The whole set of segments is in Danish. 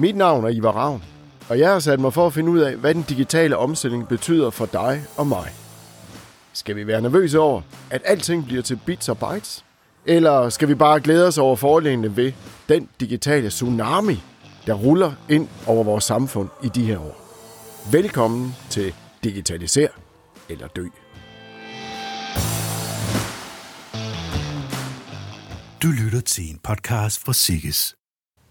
Mit navn er Ivar Ravn, og jeg har sat mig for at finde ud af, hvad den digitale omstilling betyder for dig og mig. Skal vi være nervøse over, at alting bliver til bits og bytes? Eller skal vi bare glæde os over fordelene ved den digitale tsunami, der ruller ind over vores samfund i de her år? Velkommen til Digitaliser eller Dø. Du lytter til en podcast fra Sikkes.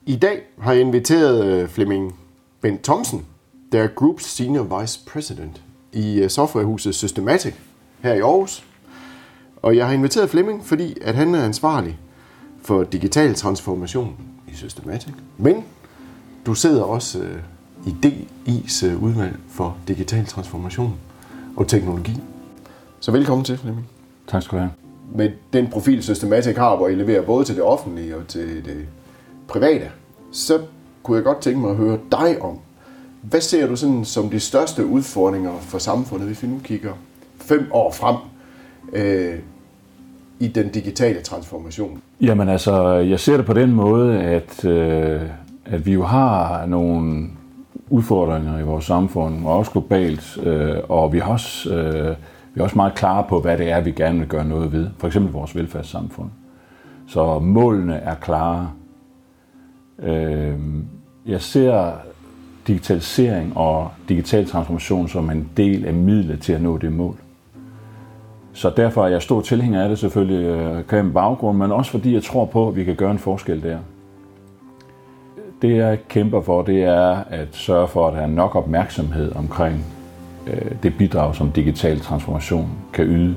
I dag har jeg inviteret øh, Flemming Bent Thomsen, der er Group Senior Vice President i øh, softwarehuset Systematic her i Aarhus. Og jeg har inviteret Flemming, fordi at han er ansvarlig for digital transformation i Systematic. Men du sidder også øh, i DI's udvalg for digital transformation og teknologi. Så velkommen til, Flemming. Tak skal du have. Med den profil Systematic har, hvor I leverer både til det offentlige og til det private, så kunne jeg godt tænke mig at høre dig om. Hvad ser du sådan som de største udfordringer for samfundet, hvis vi nu kigger fem år frem øh, i den digitale transformation? Jamen altså, jeg ser det på den måde, at, øh, at vi jo har nogle udfordringer i vores samfund, og også globalt, øh, og vi har også, øh, vi er også meget klare på, hvad det er, vi gerne vil gøre noget ved. For eksempel vores velfærdssamfund. Så målene er klare. Øh, jeg ser digitalisering og digital transformation som en del af midlet til at nå det mål. Så derfor er jeg stor tilhænger af det selvfølgelig, øh, kan baggrund, men også fordi jeg tror på, at vi kan gøre en forskel der. Det jeg kæmper for, det er at sørge for, at der er nok opmærksomhed omkring øh, det bidrag, som digital transformation kan yde.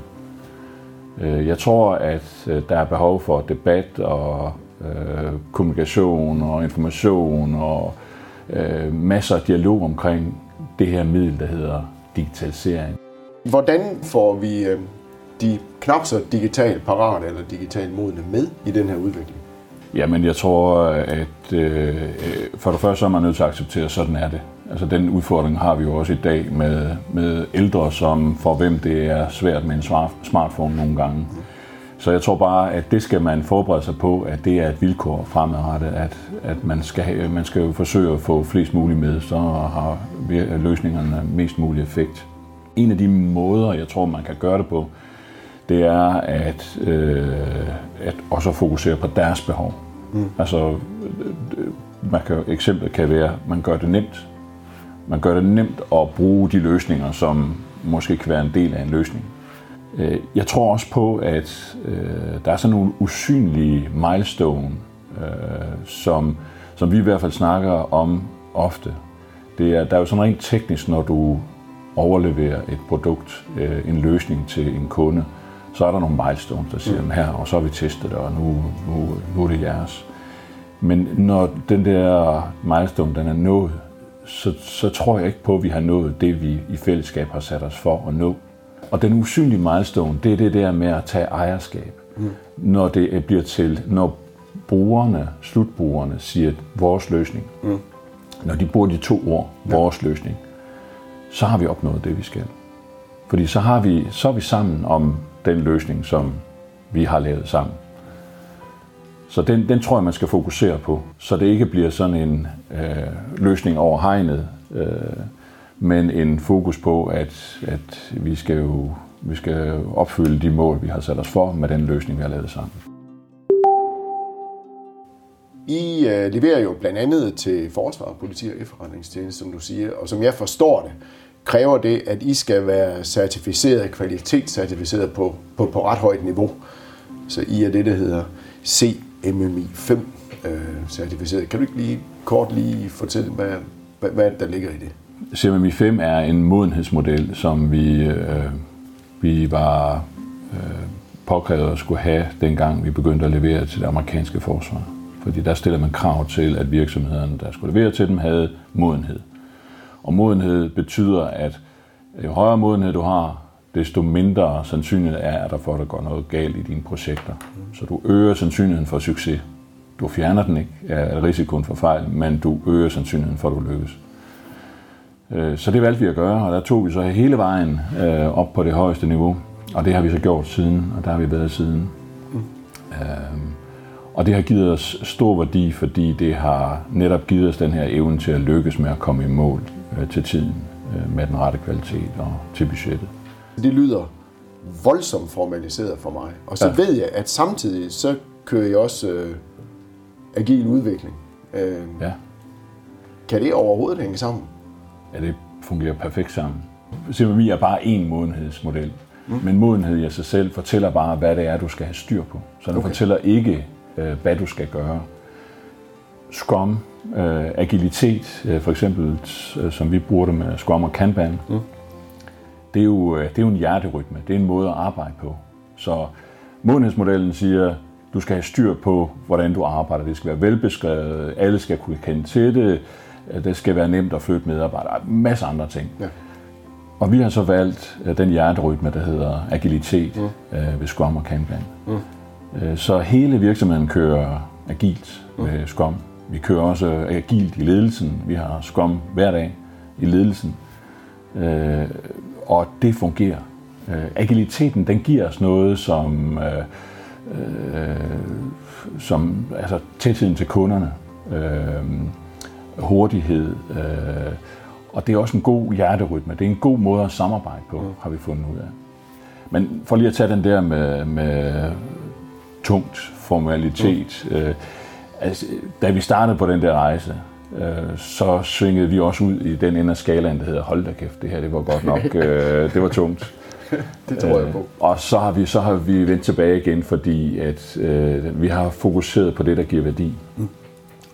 Øh, jeg tror, at øh, der er behov for debat og øh, kommunikation og information og øh, masser af dialog omkring det her middel, der hedder digitalisering. Hvordan får vi øh, de knap så digitalt parate eller digitalt modne med i den her udvikling? Jamen, jeg tror, at øh, for det første så er man nødt til at acceptere, at sådan er det. Altså, den udfordring har vi jo også i dag med, med ældre, som for hvem det er svært med en smartphone nogle gange. Så jeg tror bare, at det skal man forberede sig på, at det er et vilkår fremadrettet, at, at man, skal man skal jo forsøge at få flest muligt med, så har løsningerne mest mulig effekt. En af de måder, jeg tror, man kan gøre det på, det er at, øh, at også fokusere på deres behov. Mm. Altså, man kan, eksemplet kan være, at man gør det nemt. Man gør det nemt at bruge de løsninger, som måske kan være en del af en løsning. Øh, jeg tror også på, at øh, der er sådan nogle usynlige milestone, øh, som, som vi i hvert fald snakker om ofte. Det er, der er jo sådan rent teknisk, når du overleverer et produkt, en løsning til en kunde, så er der nogle milestones, der siger, mm. her, og så har vi testet det, og nu, nu, nu er det jeres. Men når den der milestone den er nået, så, så tror jeg ikke på, at vi har nået det, vi i fællesskab har sat os for at nå. Og den usynlige milestone, det er det der med at tage ejerskab. Mm. Når det bliver til, når brugerne, slutbrugerne siger, vores løsning, mm. når de bruger de to ord, vores ja. løsning, så har vi opnået det, vi skal. Fordi så, har vi, så er vi sammen om den løsning, som vi har lavet sammen. Så den, den tror jeg, man skal fokusere på, så det ikke bliver sådan en øh, løsning over hegnet, øh, men en fokus på, at, at vi, skal jo, vi skal opfylde de mål, vi har sat os for med den løsning, vi har lavet sammen. I øh, leverer jo blandt andet til forsvar, politi og efterretningstjeneste, som du siger, og som jeg forstår det, kræver det, at I skal være certificeret, kvalitetscertificeret på, på, på ret højt niveau. Så I er det, der hedder CMMI 5 øh, certificeret. Kan du ikke lige kort lige fortælle, hvad, hvad, hvad der ligger i det? CMMI 5 er en modenhedsmodel, som vi, øh, vi var øh, påkrævet at skulle have, dengang vi begyndte at levere til det amerikanske forsvar. Fordi der stiller man krav til, at virksomhederne, der skulle levere til dem, havde modenhed. Og modenhed betyder, at jo højere modenhed du har, desto mindre sandsynligt er, at der for, at der går noget galt i dine projekter. Så du øger sandsynligheden for succes. Du fjerner den ikke af risikoen for fejl, men du øger sandsynligheden for, at du lykkes. Øh, så det valgte vi at gøre, og der tog vi så hele vejen øh, op på det højeste niveau. Og det har vi så gjort siden, og der har vi været siden. Mm. Og det har givet os stor værdi, fordi det har netop givet os den her evne til at lykkes med at komme i mål til tiden med den rette kvalitet og til budgettet. Det lyder voldsomt formaliseret for mig. Og så ja. ved jeg, at samtidig så kører jeg også øh, agil udvikling. Øh, Ja, Kan det overhovedet hænge sammen? Ja det fungerer perfekt sammen. CMMI er bare én modenhedsmodel, mm. men modenhed i sig selv fortæller bare, hvad det er, du skal have styr på. Så den Okay. fortæller ikke, øh, hvad du skal gøre. Scrum, øh, agilitet, øh, for eksempel, øh, som vi bruger det med Scrum og Kanban, mm. det, er jo, det er jo en hjerterytme. Det er en måde at arbejde på. Så modenhedsmodellen siger, du skal have styr på, hvordan du arbejder. Det skal være velbeskrevet, alle skal kunne kende til det, det skal være nemt at flytte medarbejdere, masser af andre ting. Ja. Og vi har så valgt øh, den hjerterytme, der hedder agilitet mm. øh, ved Scrum og Kanban. Mm. Øh, så hele virksomheden kører agilt mm. med Scrum. Vi kører også agilt i ledelsen. Vi har Scrum hver dag i ledelsen. Øh, og det fungerer. Øh, agiliteten, den giver os noget som, øh, øh, som altså tætheden til kunderne, øh, hurtighed, øh, og det er også en god hjerterytme. Det er en god måde at samarbejde på, har vi fundet ud af. Men for lige at tage den der med, med tungt formalitet. Mm. Øh, altså, da vi startede på den der rejse, øh, så svingede vi også ud i den ende af skalaen, der hedder hold da kæft, det her det var godt nok, øh, det var tungt. Det tror jeg på. Øh, og så har vi så har vi vendt tilbage igen, fordi at øh, vi har fokuseret på det, der giver værdi. Mm.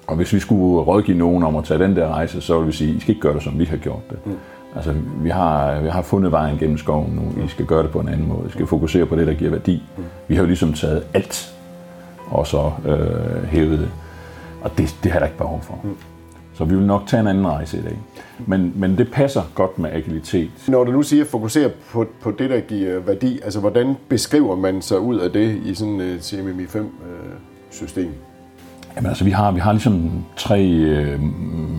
Og hvis vi skulle rådgive nogen om at tage den der rejse, så vil vi sige, I skal ikke gøre det, som vi har gjort det. Mm. Altså, vi har, vi har fundet vejen gennem skoven nu. I skal gøre det på en anden måde. I skal fokusere på det, der giver værdi. Mm. Vi har jo ligesom taget alt, og så øh, hævet det. Og det, det har der ikke behov for. Mm. Så vi vil nok tage en anden rejse i dag. Men, men det passer godt med agilitet. Når du nu siger fokusere på, på det, der giver værdi, altså hvordan beskriver man sig ud af det i sådan et CMMI 5-system? Jamen altså, vi har, vi har ligesom tre øh,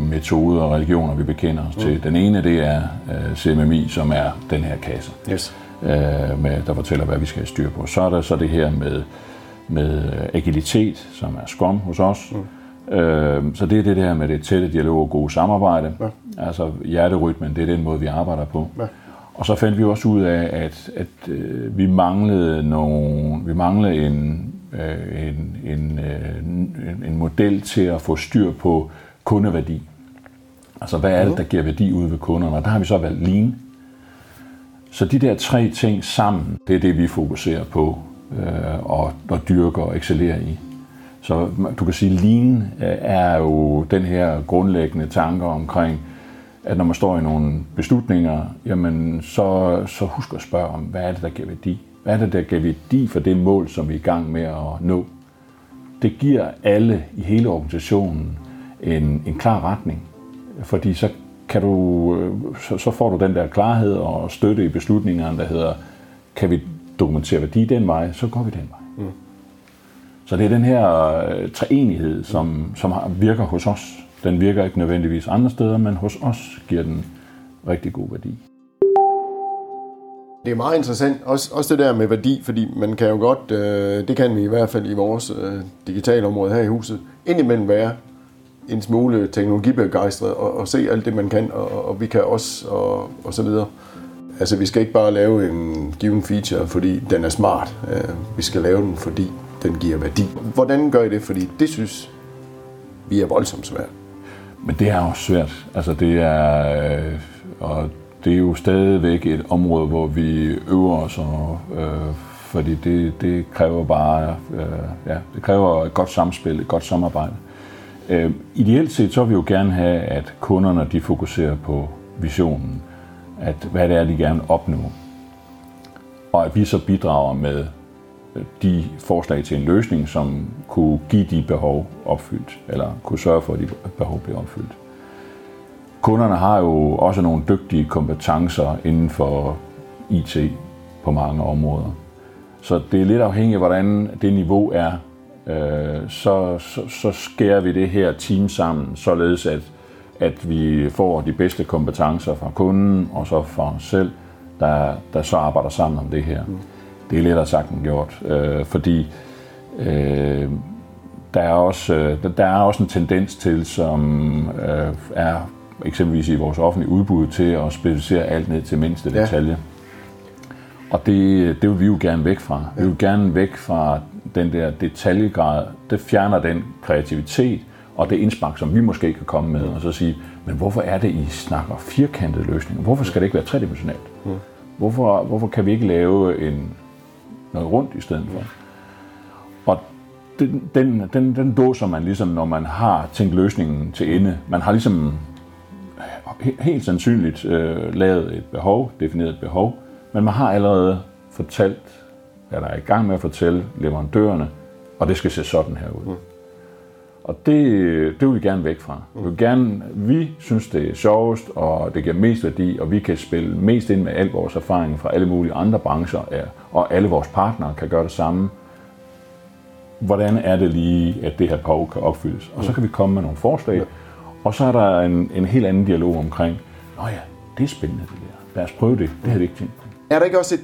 metoder og religioner, vi bekender os mm. til. Den ene, det er øh, CMMI, som er den her kasse, Yes. øh, med, der fortæller, hvad vi skal have styr på. Så er der så det her med, med agilitet, som er Scrum hos os. Mm. Øh, så det er det der med det tætte dialog og gode samarbejde. Ja. Altså hjerterytmen, det er den måde, vi arbejder på. Ja. Og så fandt vi også ud af, at, at øh, vi manglede nogle, vi manglede en, øh, en, en, øh, en, model til at få styr på kundeværdi. Altså, hvad er det, der giver værdi ude ved kunderne? Og der har vi så valgt Lean. Så de der tre ting sammen, det er det, vi fokuserer på øh, og, og dyrker og excellerer i. Så du kan sige, Lean øh, er jo den her grundlæggende tanke omkring, at når man står i nogle beslutninger, jamen så, så husk at spørge om, hvad er det, der giver værdi? Hvad er det, der giver værdi for det mål, som vi er i gang med at nå? Det giver alle i hele organisationen en, en klar retning, fordi så, kan du, så, så får du den der klarhed og støtte i beslutningerne, der hedder, kan vi dokumentere værdi den vej, så går vi den vej. Mm. Så det er den her øh, treenighed, som, som virker hos os. Den virker ikke nødvendigvis andre steder, men hos os giver den rigtig god værdi. Det er meget interessant, også, også det der med værdi, fordi man kan jo godt, øh, det kan vi i hvert fald i vores øh, digitale område her i huset, indimellem være en smule teknologibegejstret og, og se alt det, man kan, og, og vi kan også, og, og så videre. Altså, vi skal ikke bare lave en given feature, fordi den er smart. Øh, vi skal lave den, fordi den giver værdi. Hvordan gør I det? Fordi det synes vi er voldsomt svært. Men det er jo svært. Altså det er, øh, og det er jo stadigvæk et område, hvor vi øver os, og, øh, fordi det, det kræver bare, øh, ja, det kræver et godt samspil, et godt samarbejde. Øh, ideelt set, så vil vi jo gerne have, at kunderne de fokuserer på visionen, at hvad det er, de gerne vil opnå. Og at vi så bidrager med de forslag til en løsning, som kunne give de behov opfyldt, eller kunne sørge for, at de behov bliver opfyldt. Kunderne har jo også nogle dygtige kompetencer inden for IT på mange områder. Så det er lidt afhængigt af, hvordan det niveau er. Øh, Så, så, så skærer vi det her team sammen, således at, at vi får de bedste kompetencer fra kunden og så fra os selv, der, der så arbejder sammen om det her. Det er lettere sagt end gjort, øh, fordi øh, der er også, øh, der- der er også en tendens til, som øh, er eksempelvis i vores offentlige udbud, til at specificere alt ned til mindste Ja. detalje. Og det, det vil vi jo gerne væk fra. Vi vil gerne væk fra den der detaljegrad. Det fjerner den kreativitet og det indspark, som vi måske kan komme med, og så sige, men hvorfor er det, I snakker firkantede løsninger? Hvorfor skal det ikke være tredimensionalt? Hvorfor, hvorfor kan vi ikke lave en, noget rundt i stedet for? Og den, den, den, den dåser man ligesom, når man har tænkt løsningen til ende. Man har ligesom helt sandsynligt øh, lavet et behov, defineret et behov, men man har allerede fortalt, eller er i gang med at fortælle leverandørerne, og det skal se sådan her ud. Mm. Og det, det vil vi gerne væk fra. Vi, vil gerne, vi synes, det er sjovest, og det giver mest værdi, og vi kan spille mest ind med al vores erfaring fra alle mulige andre brancher, og alle vores partnere kan gøre det samme. Hvordan er det lige, at det her behov kan opfyldes? Og så kan vi komme med nogle forslag, og så er der en, en helt anden dialog omkring, Nå ja, det er spændende det der. Lad os prøve det. Det har vi ikke tænkt på. Er der ikke også et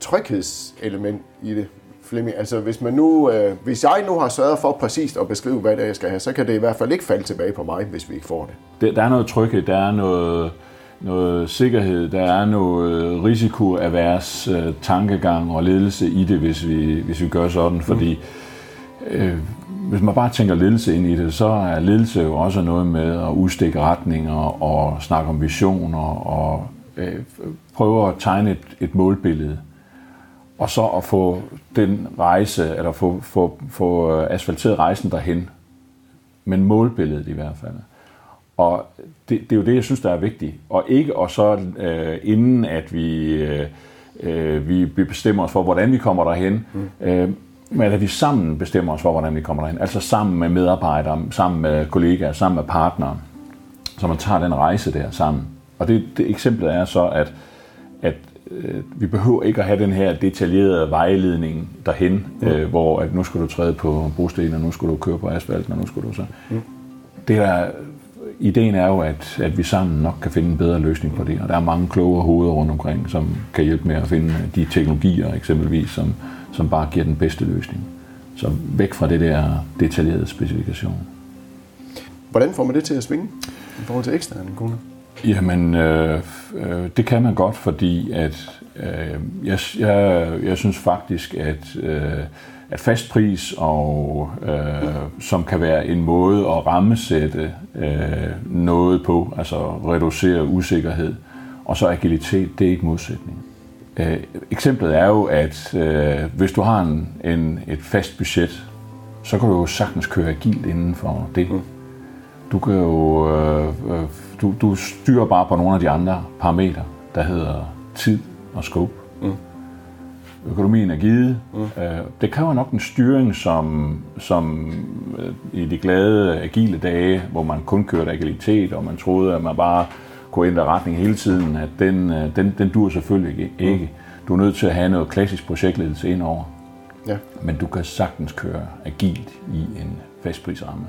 tryghedselement i det, Flemming? Altså, hvis, man nu, øh, hvis jeg nu har sørget for præcist at beskrive, hvad det er, jeg skal have, så kan det i hvert fald ikke falde tilbage på mig, hvis vi ikke får det. der er noget tryghed, der er noget, noget sikkerhed, der er noget risikoavers øh, tankegang og ledelse i det, hvis vi, hvis vi gør sådan, fordi øh, hvis man bare tænker ledelse ind i det, så er ledelse jo også noget med at udstikke retninger og snakke om visioner og øh, prøve at tegne et, et målbillede. Og så at få den rejse, eller få, få, få øh, asfalteret rejsen derhen, men målbilledet i hvert fald. Og det, det er jo det, jeg synes, der er vigtigt. Og ikke og så øh, inden at vi, øh, øh, vi bestemmer os for, hvordan vi kommer derhen, mm. øh, men at vi sammen bestemmer os for, hvordan vi kommer derhen. Altså sammen med medarbejdere, sammen med kollegaer, sammen med partnere. Så man tager den rejse der sammen. Og det, det eksemplet er så, at, at øh, vi behøver ikke at have den her detaljerede vejledning derhen, mm. øh, hvor at nu skal du træde på brosten, og nu skal du køre på asfalten, og nu skal du så... Mm. Det der, ideen er jo, at, at vi sammen nok kan finde en bedre løsning på det, og der er mange kloge hoveder rundt omkring, som kan hjælpe med at finde de teknologier eksempelvis, som, som bare giver den bedste løsning. Så væk fra det der detaljerede specifikation. Hvordan får man det til at svinge i forhold til eksterne kunder? Jamen, øh, øh, det kan man godt, fordi at øh, jeg, jeg, jeg synes faktisk, at, øh, at fastpris og øh, som kan være en måde at rammesætte øh, noget på, altså reducere usikkerhed, og så agilitet, det er ikke modsætning. Øh, eksemplet er jo, at øh, hvis du har en, en, et fast budget, så kan du jo sagtens køre agilt inden for det. Mm. Du kan jo øh, øh, du, du styrer bare på nogle af de andre parametre, der hedder tid og scope. Mm. Økonomien er givet. Mm. Øh, det kræver nok en styring, som, som øh, i de glade, agile dage, hvor man kun kørte agilitet, og man troede, at man bare kunne ændre retning hele tiden, at den, øh, den, den dur selvfølgelig ikke. ikke. Du er nødt til at have noget klassisk projektledelse indover. Ja. Men du kan sagtens køre agilt i en fastprisramme.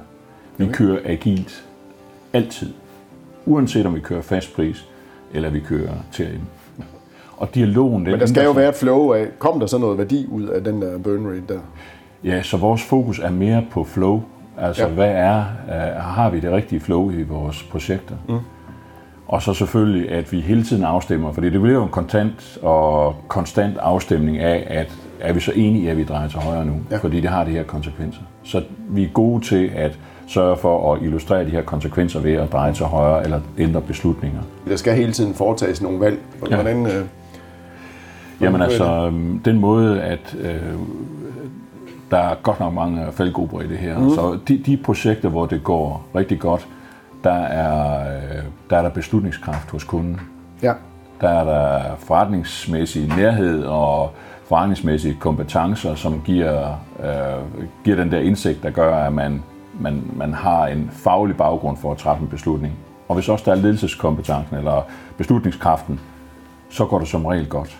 Vi okay. kører agilt altid. Uanset om vi kører fastpris, eller vi kører TRM. Og dialogen... Men der skal jo være et flow af, kom der så noget værdi ud af den der burn rate der? Ja, så vores fokus er mere på flow. Altså, Ja. hvad er, uh, har vi det rigtige flow i vores projekter? Mm. Og så selvfølgelig, at vi hele tiden afstemmer, fordi det bliver jo en kontant og konstant afstemning af, at er vi så enige at vi drejer til højre nu? Ja. Fordi det har de her konsekvenser. Så vi er gode til at sørge for at illustrere de her konsekvenser ved at dreje til højre eller ændre beslutninger. Der skal hele tiden foretages nogle valg. Hvordan, ja. øh, Jamen altså, øhm, den måde, at øh, der er godt nok mange faldgrupper i det her. Mm. Så de, de projekter, hvor det går rigtig godt, der er, øh, der er der beslutningskraft hos kunden. ja. Der er der forretningsmæssig nærhed og forretningsmæssige kompetencer, som giver, øh, giver den der indsigt, der gør, at man, man, man har en faglig baggrund for at træffe en beslutning. Og hvis også der er ledelseskompetencen eller beslutningskraften, så går det som regel godt.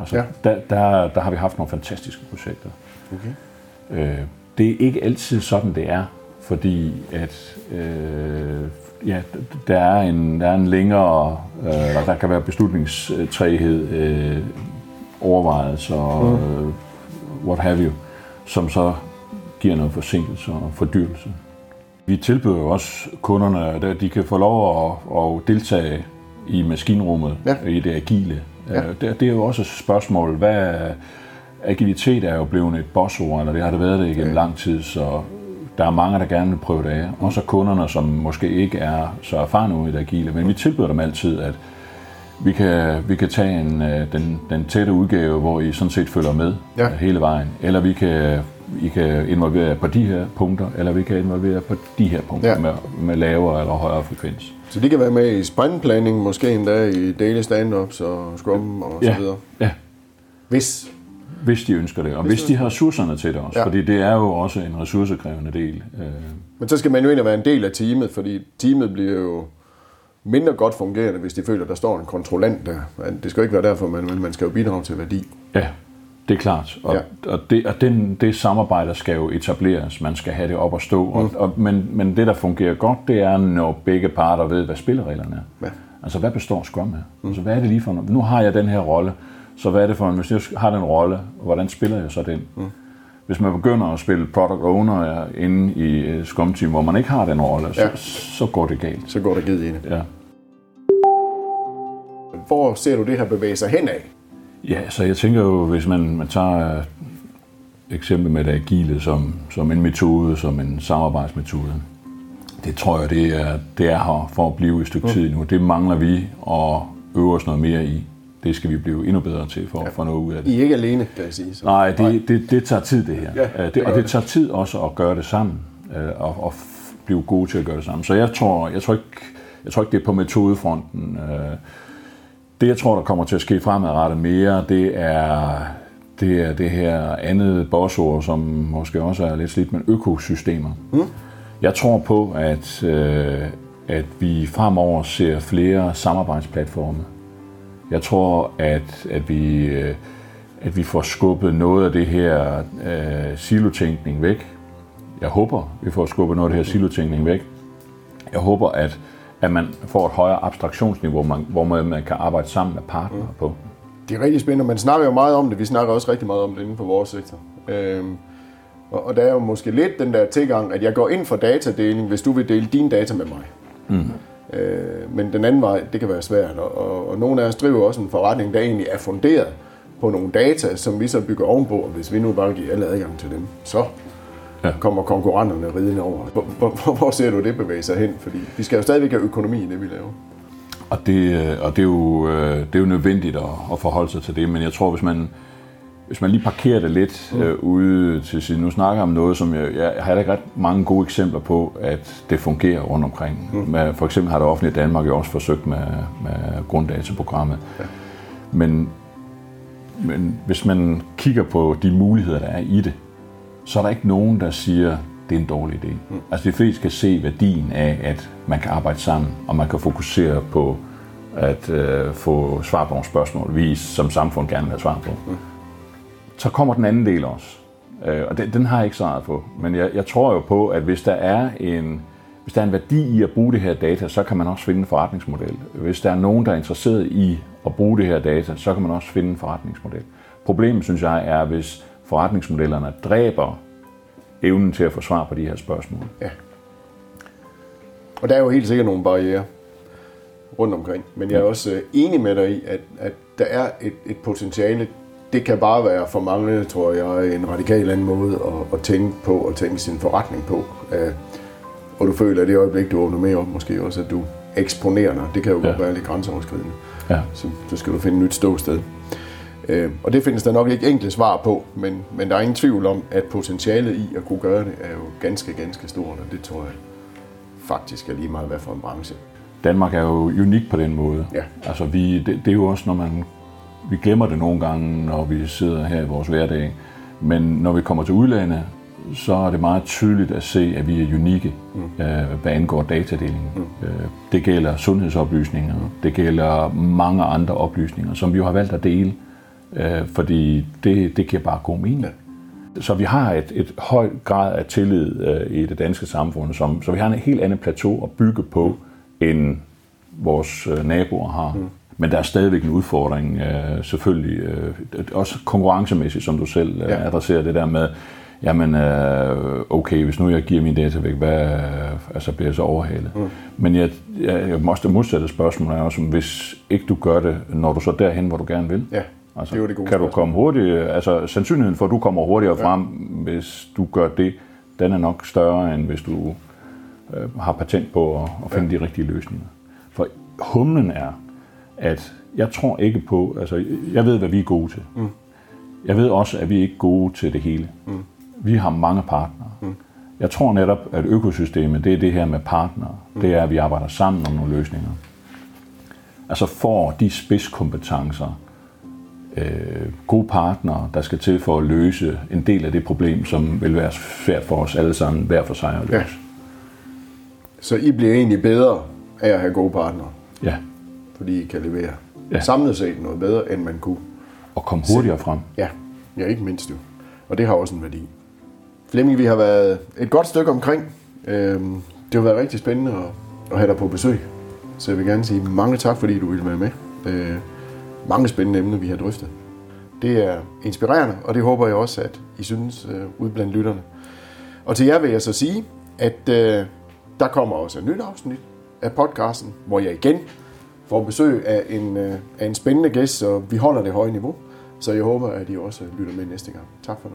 Altså, Ja. der, der, der har vi haft nogle fantastiske projekter. Okay. Øh, det er ikke altid sådan, det er, fordi at øh, ja, der er en, der er en længere, øh, der kan være beslutningstræghed, øh, overvejelser, mm. øh, what have you, som så giver noget forsinkelse og fordyrelse. Vi tilbyder jo også kunderne, at de kan få lov at, at deltage i maskinrummet, Ja. i det agile. Ja. Øh, Det, det er jo også et spørgsmål, hvad agilitet er jo blevet et bossord, eller det har det været det igennem Ja. lang tid, så der er mange, der gerne vil prøve det af. Også kunderne, som måske ikke er så erfarne ude i det agile, men vi tilbyder dem altid, at vi kan, vi kan tage en, øh, den, den tætte udgave, hvor I sådan set følger med Ja. hele vejen. Eller vi kan, I kan involvere jer på de her punkter, eller vi kan involvere jer på de her punkter Ja. med, med lavere eller højere frekvens. Så de kan være med i sprintplanning, måske endda i daily stand-ups og scrum og Ja. så videre. Ja, Hvis. hvis de ønsker det, og hvis, de har ressourcerne til det også, Ja. fordi det er jo også en ressourcekrævende del. Øh, Men så skal man jo ind og være en del af teamet, fordi teamet bliver jo mindre godt fungerende, hvis de føler, at der står en kontrollant der. Det skal jo ikke være derfor, men man skal jo bidrage til værdi. Ja, det er klart. Og, Ja. og, det, og den, det samarbejde skal jo etableres. Man skal have det op at stå. Mm. Og, og, men, men det, der fungerer godt, det er, når begge parter ved, hvad spillereglerne er. Ja. Altså, hvad består Scrum af? Mm. Altså, hvad er det lige for? Nu har jeg den her rolle, så hvad er det for en, hvis jeg har den rolle, hvordan spiller jeg så den? Mm. Hvis man begynder at spille product owner inde i øh, Scrum Team, hvor man ikke har den rolle, så, Ja. så går det galt. Så går der givet i det. Ja. Hvor ser du det her bevæge sig hen af? Ja, så jeg tænker jo, hvis man, man tager øh, eksempel med det agile som, som en metode, som en samarbejdsmetode, det tror jeg, det er, det er her for at blive et stykke tid nu. Det mangler vi at øve os noget mere i. Det skal vi blive endnu bedre til for at få noget ud af det. I er ikke alene, kan jeg sige. Så. Nej, det, det, det tager tid, det her. Ja, Øh, det og det det. tager tid også at gøre det sammen, øh, og, og blive gode til at gøre det sammen. Så jeg tror, jeg tror, ikke, jeg tror ikke, det er på metodefronten. Øh, Det, jeg tror, der kommer til at ske fremadrettet mere, det er det, er det her andet bossord, som måske også er lidt slidt, men økosystemer. Mm. Jeg tror på, at, øh, at vi fremover ser flere samarbejdsplatforme. Jeg tror, at, at, vi, øh, at vi får skubbet noget af det her øh, silotænkning væk. Jeg håber, vi får skubbet noget af det her silotænkning væk. Jeg håber, at, at man får et højere abstraktionsniveau, man, hvor man, man kan arbejde sammen med partnere mm. på. Det er rigtig spændende. Man snakker jo meget om det. Vi snakker også rigtig meget om det inden for vores sektor. Øhm, og, og der er jo måske lidt den der tilgang, at jeg går ind for datadeling, hvis du vil dele dine data med mig. Mm. Øh, men den anden vej, det kan være svært. Og, og, og nogle af os driver også en forretning, der egentlig er funderet på nogle data, som vi så bygger ovenpå. Og hvis vi nu bare giver alle adgang til dem, så ja. Kommer konkurrenterne ridende over. Hvor, hvor, hvor ser du det bevæge sig hen? Fordi vi skal jo stadigvæk have økonomi i det, vi laver. Og det, øh, og det, er, jo, øh, det er jo nødvendigt at, at forholde sig til det, men jeg tror, hvis man, hvis man lige parkerer det lidt mm. øh, ude til siden, nu snakker jeg om noget, som jeg, jeg har ikke ret mange gode eksempler på, at det fungerer rundt omkring. Mm. Med, for eksempel har det offentlige Danmark jo også forsøgt med, med grunddataprogrammet. Ja. Men, men hvis man kigger på de muligheder, der er i det, så er der ikke nogen, der siger, det er en dårlig idé. Mm. Altså de fleste kan se værdien af, at man kan arbejde sammen, og man kan fokusere på at øh, få svar på nogle spørgsmål, vi som samfund gerne vil have svar på. Mm. Så kommer den anden del også, øh, og den, den har jeg ikke svaret på. Men jeg, jeg tror jo på, at hvis der er en hvis der er en værdi i at bruge det her data, så kan man også finde en forretningsmodel. Hvis der er nogen, der er interesseret i at bruge det her data, så kan man også finde en forretningsmodel. Problemet, synes jeg, er, hvis forretningsmodellerne dræber evnen til at få svar på de her spørgsmål. Ja. Og der er jo helt sikkert nogle barriere rundt omkring. Men jeg er også øh, enig med dig i, at, at der er et, et potentiale. Det kan bare være for mange, tror jeg, en radikal anden måde at, at tænke på og tænke sin forretning på. Øh, og du føler, at det øjeblik, du åbner mere op, måske også, at du eksponerer dig. Det kan jo ja. Ja. være lidt grænseoverskridende. Ja. Så, så skal du finde et nyt ståsted. Øh, og det findes der nok ikke enkle svar på, men, men der er ingen tvivl om, at potentialet i at kunne gøre det er jo ganske, ganske stort, og det tror jeg faktisk er lige meget, hvad for en branche. Danmark er jo unik på den måde. Ja. Altså vi, det, det er jo også, når man, vi glemmer det nogle gange, når vi sidder her i vores hverdag. Men når vi kommer til udlandet, så er det meget tydeligt at se, at vi er unikke, mm. øh, hvad angår datadeling. Mm. Øh, det gælder sundhedsoplysninger, mm. det gælder mange andre oplysninger, som vi jo har valgt at dele, øh, fordi det, det giver bare god mening. Ja. Så vi har et, et højt grad af tillid øh, i det danske samfund, som, så vi har en helt andet plateau at bygge på, end vores øh, naboer har. Mm. Men der er stadigvæk en udfordring, øh, selvfølgelig, øh, også konkurrencemæssigt, som du selv øh, Ja. adresserer det der med, jamen øh, okay, hvis nu jeg giver min data væk, hvad, øh, altså bliver jeg så overhalet? Mm. Men jeg, jeg, jeg må også det modsatte spørgsmål er også, hvis ikke du gør det, når du så derhen, hvor du gerne vil. Ja, Altså, det er det gode kan du spørgsmål. komme hurtigt, altså sandsynligheden for, at du kommer hurtigere ja. frem, hvis du gør det, den er nok større, end hvis du øh, har patent på at, at finde ja. de rigtige løsninger. For humlen er, at jeg tror ikke på, altså jeg ved, hvad vi er gode til. Mm. Jeg ved også, at vi ikke er gode til det hele. Mm. Vi har mange partnere. Mm. Jeg tror netop, at økosystemet, det er det her med partnere. Mm. Det er, at vi arbejder sammen om nogle løsninger. Altså får de spidskompetencer, øh, gode partnere, der skal til for at løse en del af det problem, som vil være svært for os alle sammen, hver for sig at løse. Ja. Så I bliver egentlig bedre af at have gode partnere, ja. fordi I kan levere Ja. samlet set noget bedre, end man kunne. Og komme hurtigere frem. Ja, ja ikke mindst jo. Og det har også en værdi. Flemming, vi har været et godt stykke omkring. Øhm, det har været rigtig spændende at, at have dig på besøg. Så jeg vil gerne sige mange tak, fordi du ville være med. Øh, mange spændende emner, vi har drøftet. Det er inspirerende, og det håber jeg også, at I synes øh, ude blandt lytterne. Og til jer vil jeg så sige, at øh, der kommer også et nyt afsnit af podcasten, hvor jeg igen får besøg af en, øh, af en spændende gæst, så vi holder det høje niveau. Så jeg håber, at I også lytter med næste gang. Tak for nu.